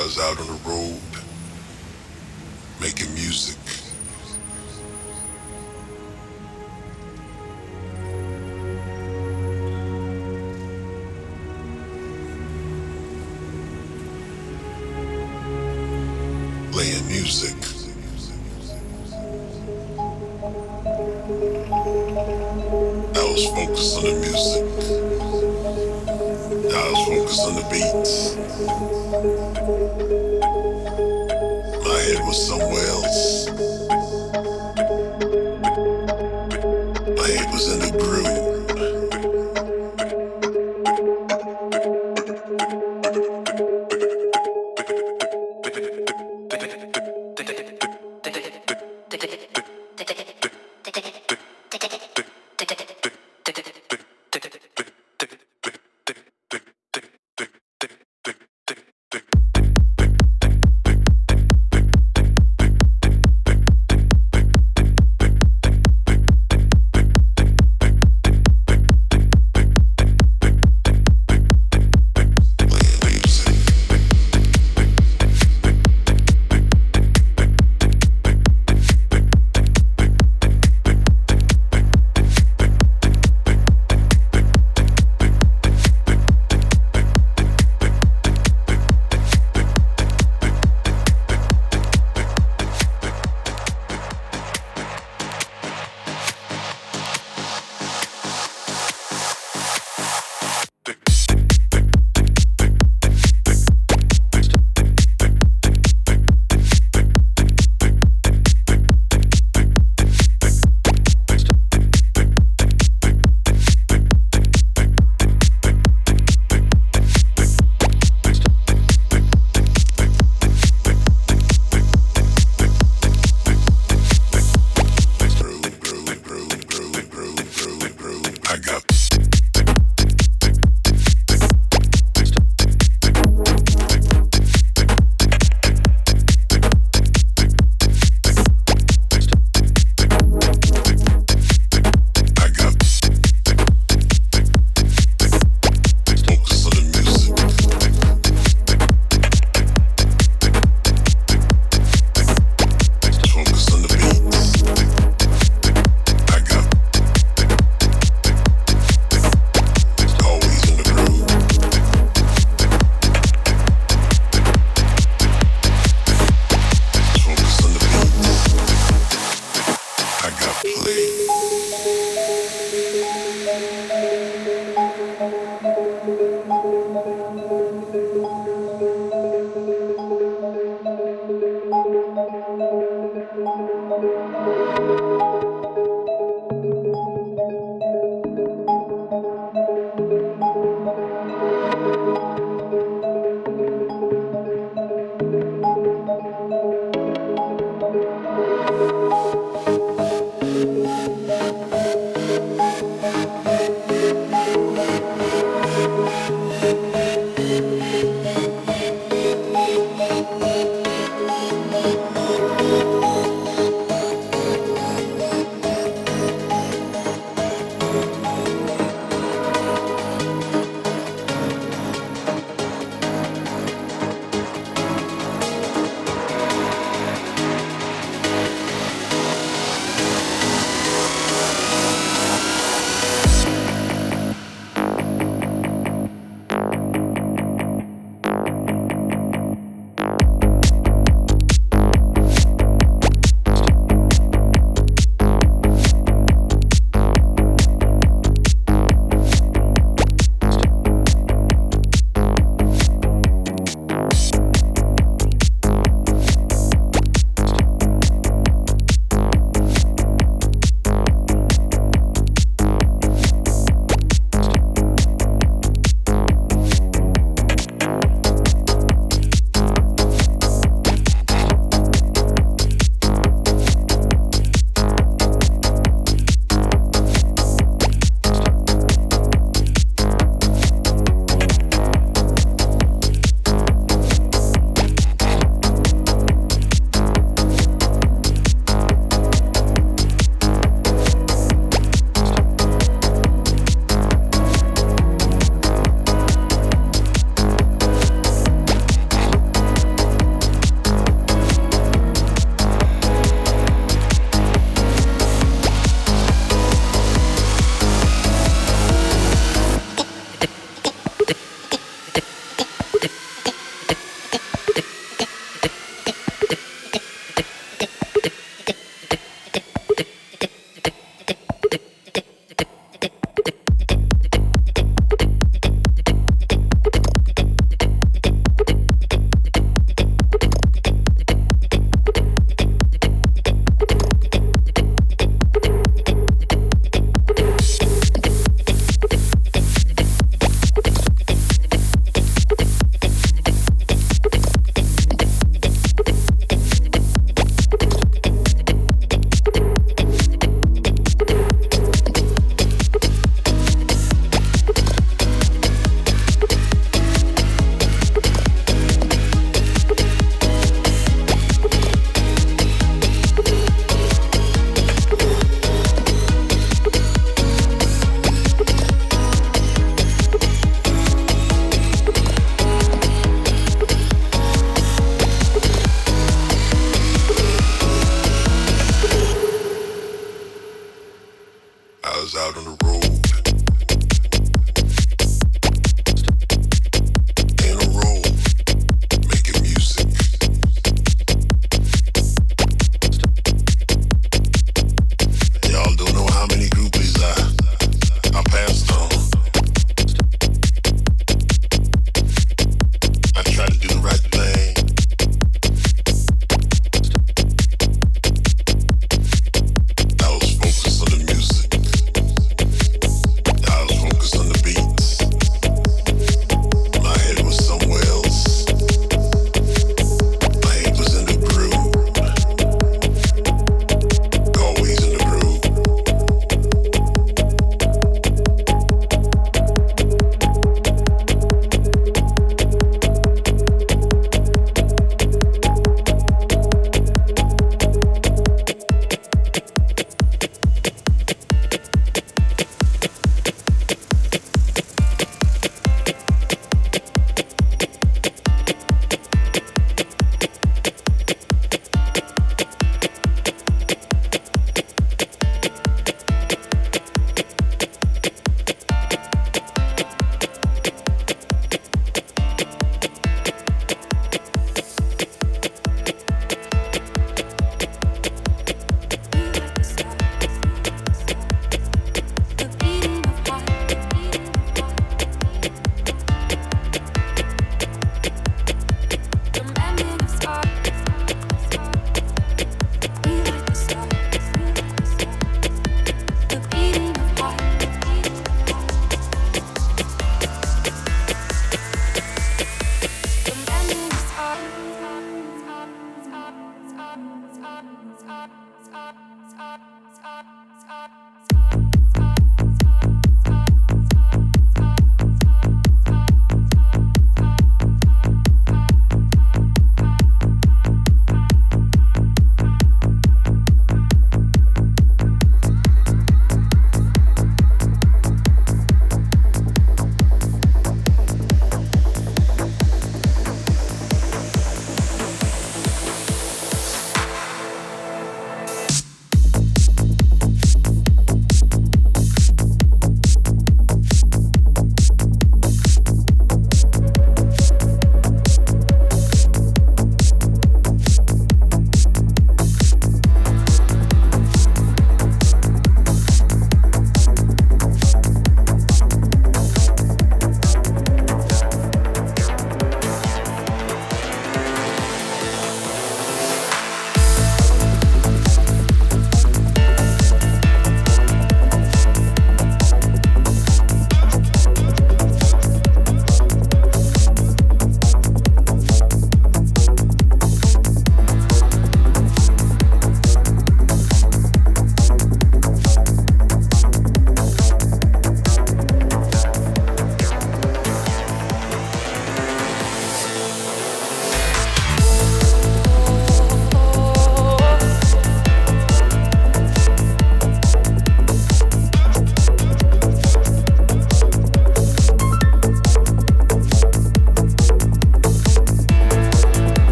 I was out on the road making music.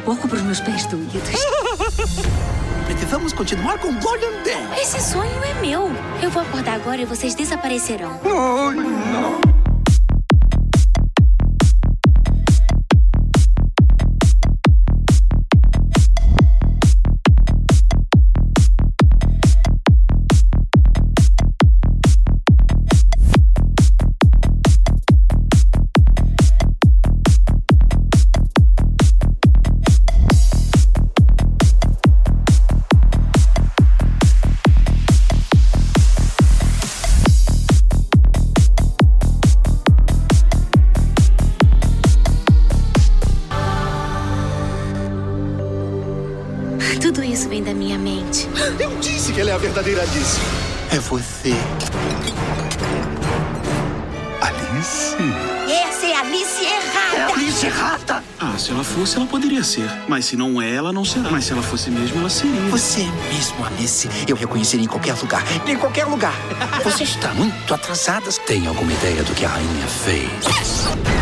Pouco para os meus pés doídos. Vamos continuar com Golden Day. Esse sonho é meu. Eu vou acordar agora e vocês desaparecerão. Não, não. Mas se não é, ela não será. Mas se ela fosse mesmo, ela seria. Você é mesmo Alice. Eu reconheceria em qualquer lugar. Em qualquer lugar. Você está muito atrasada. Tem alguma ideia do que a rainha fez?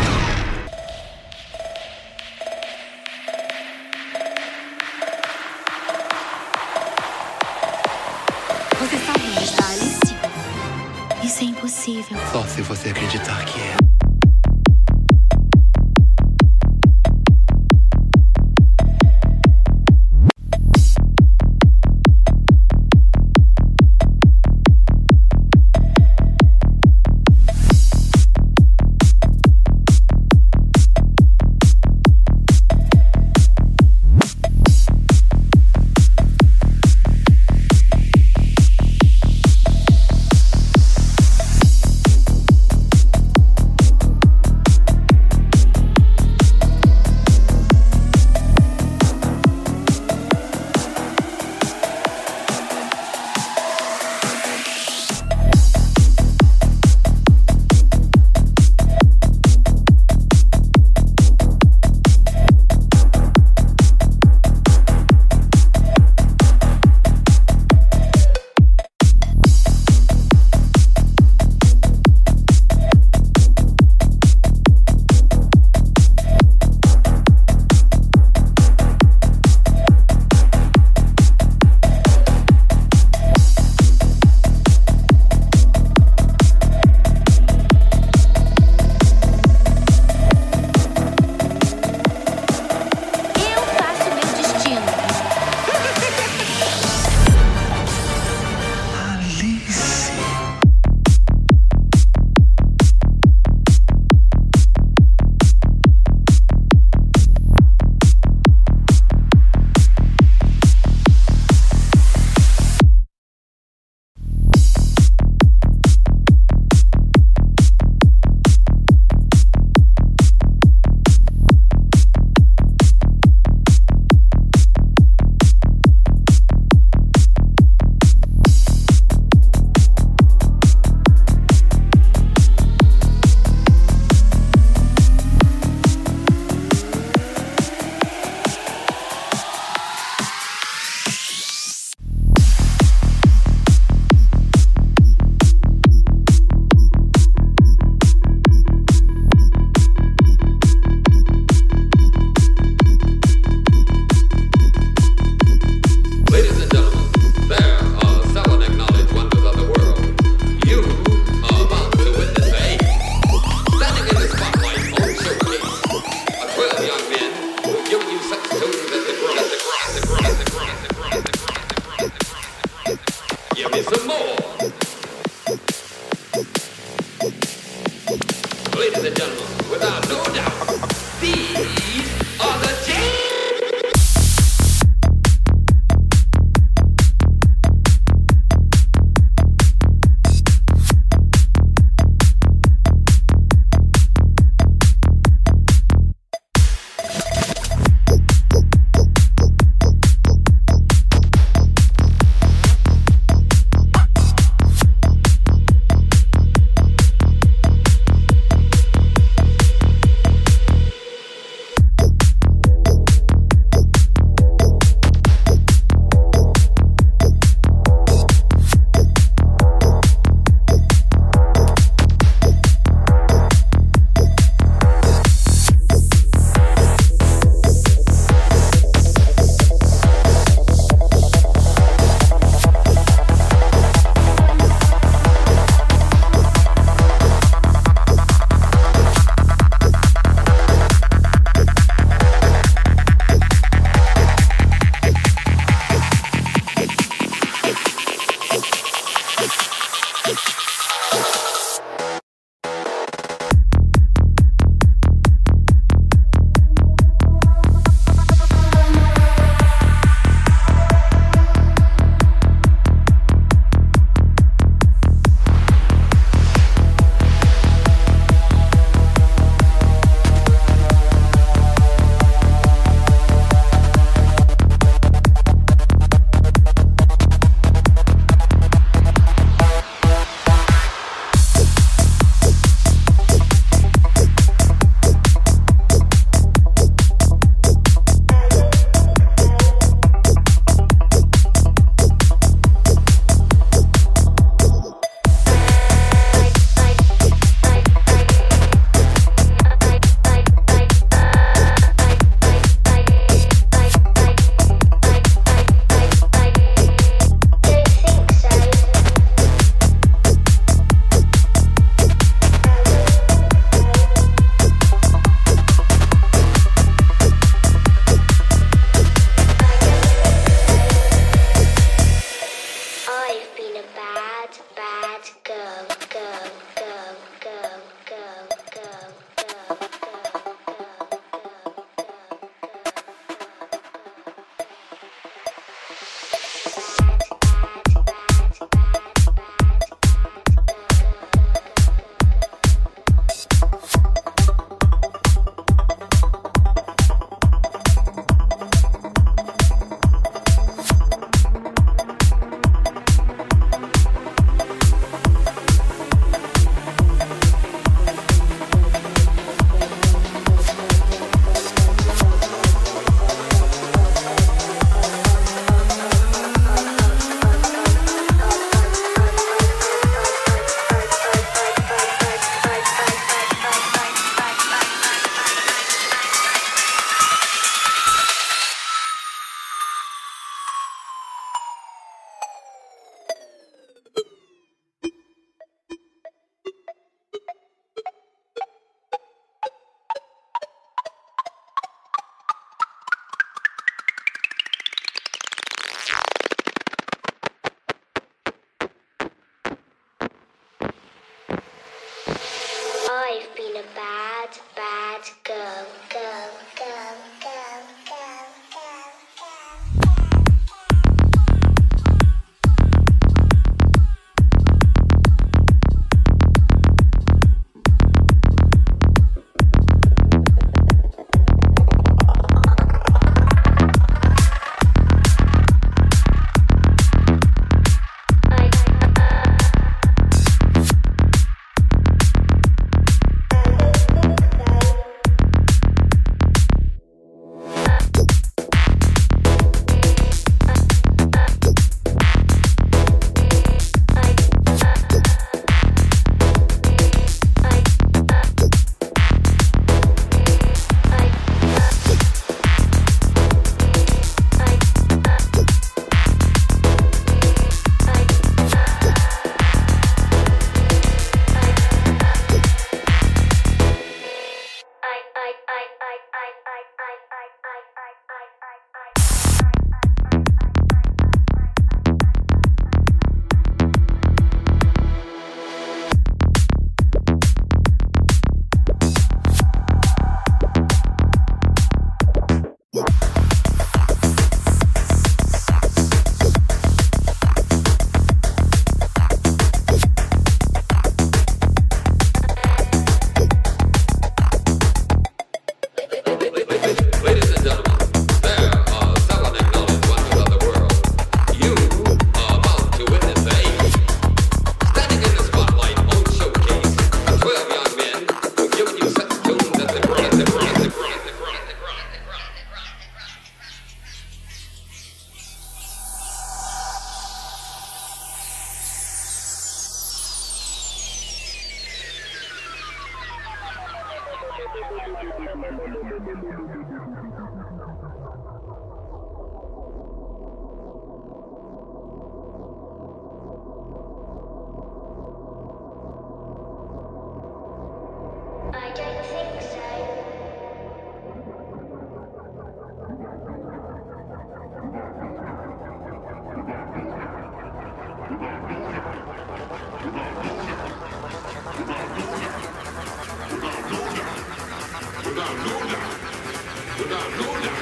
Lula.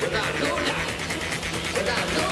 Without Lula. Without Lula.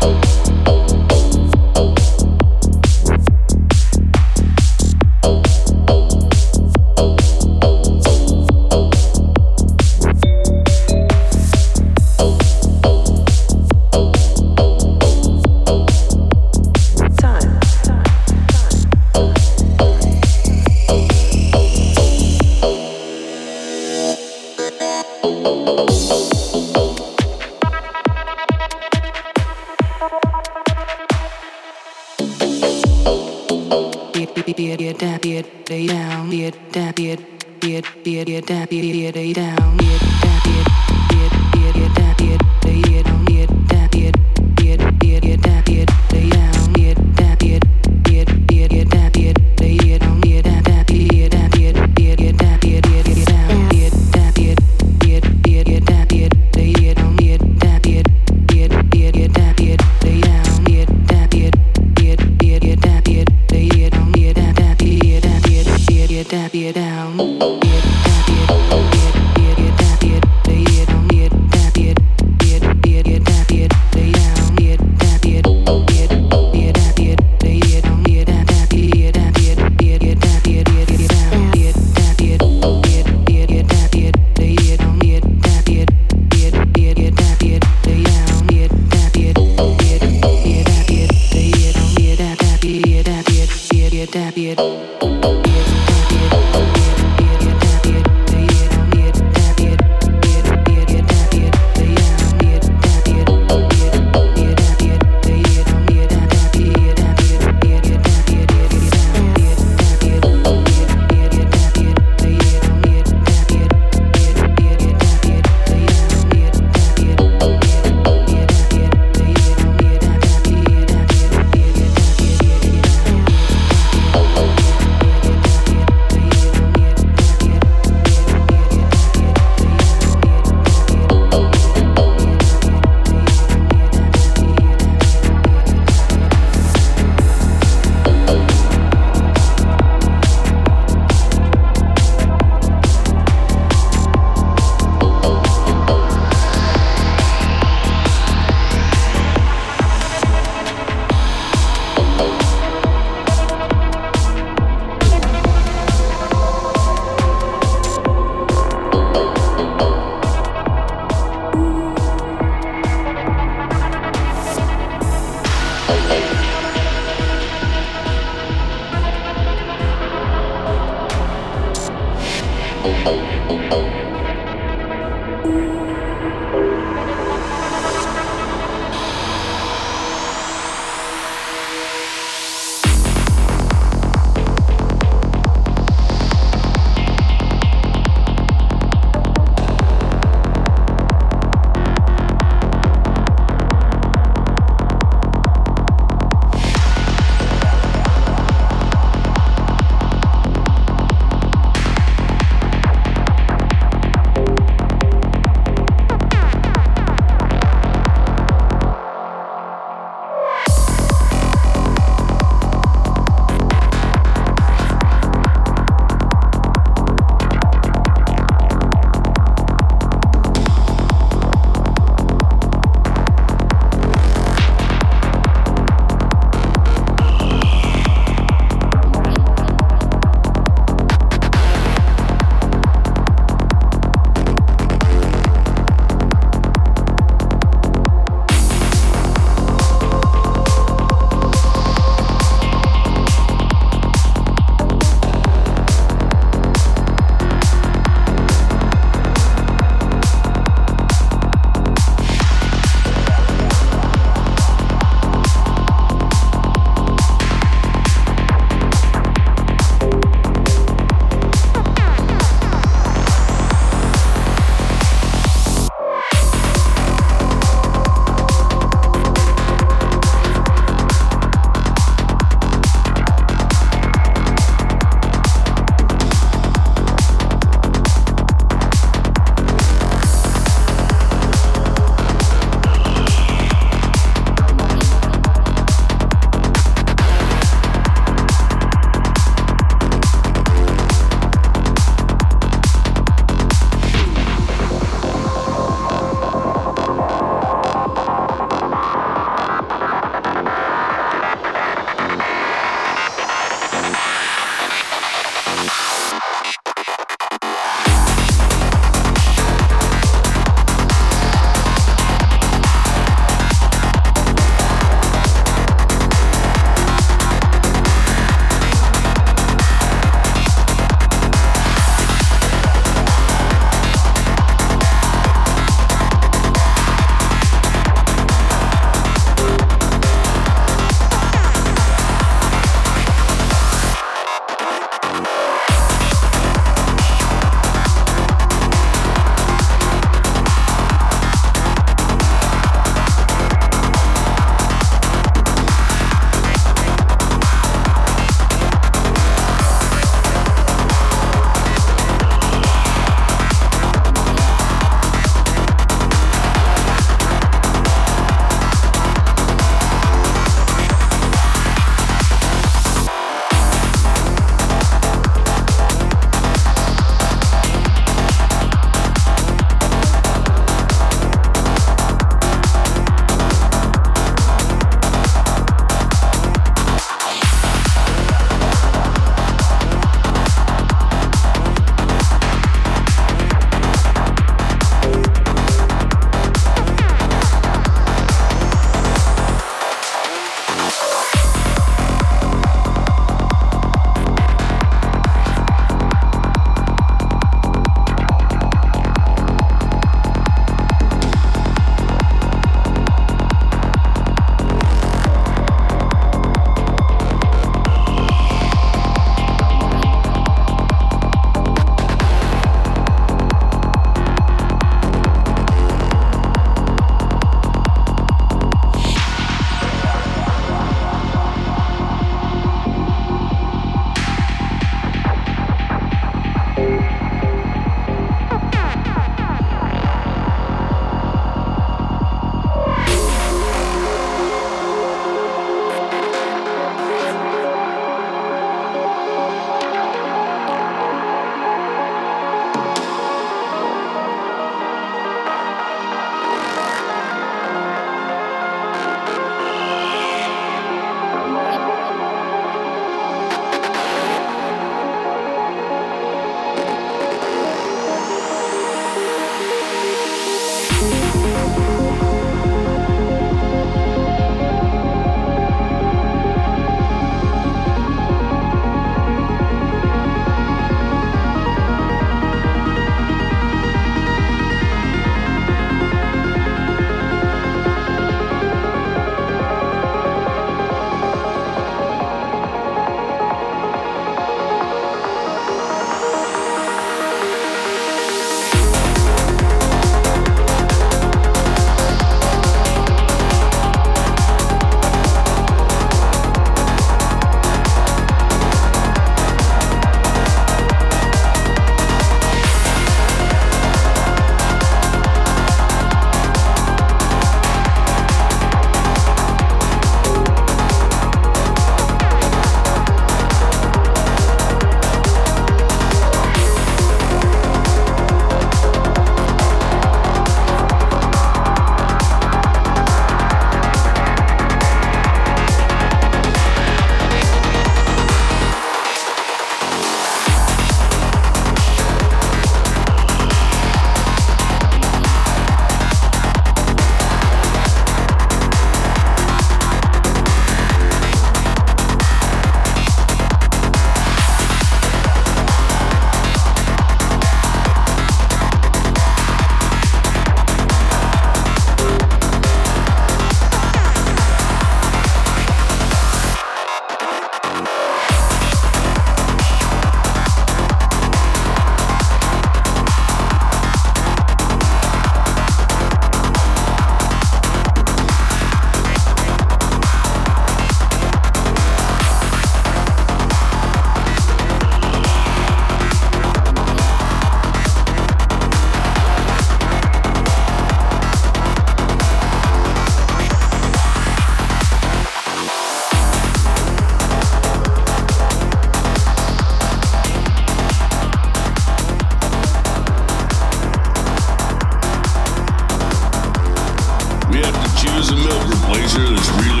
future is really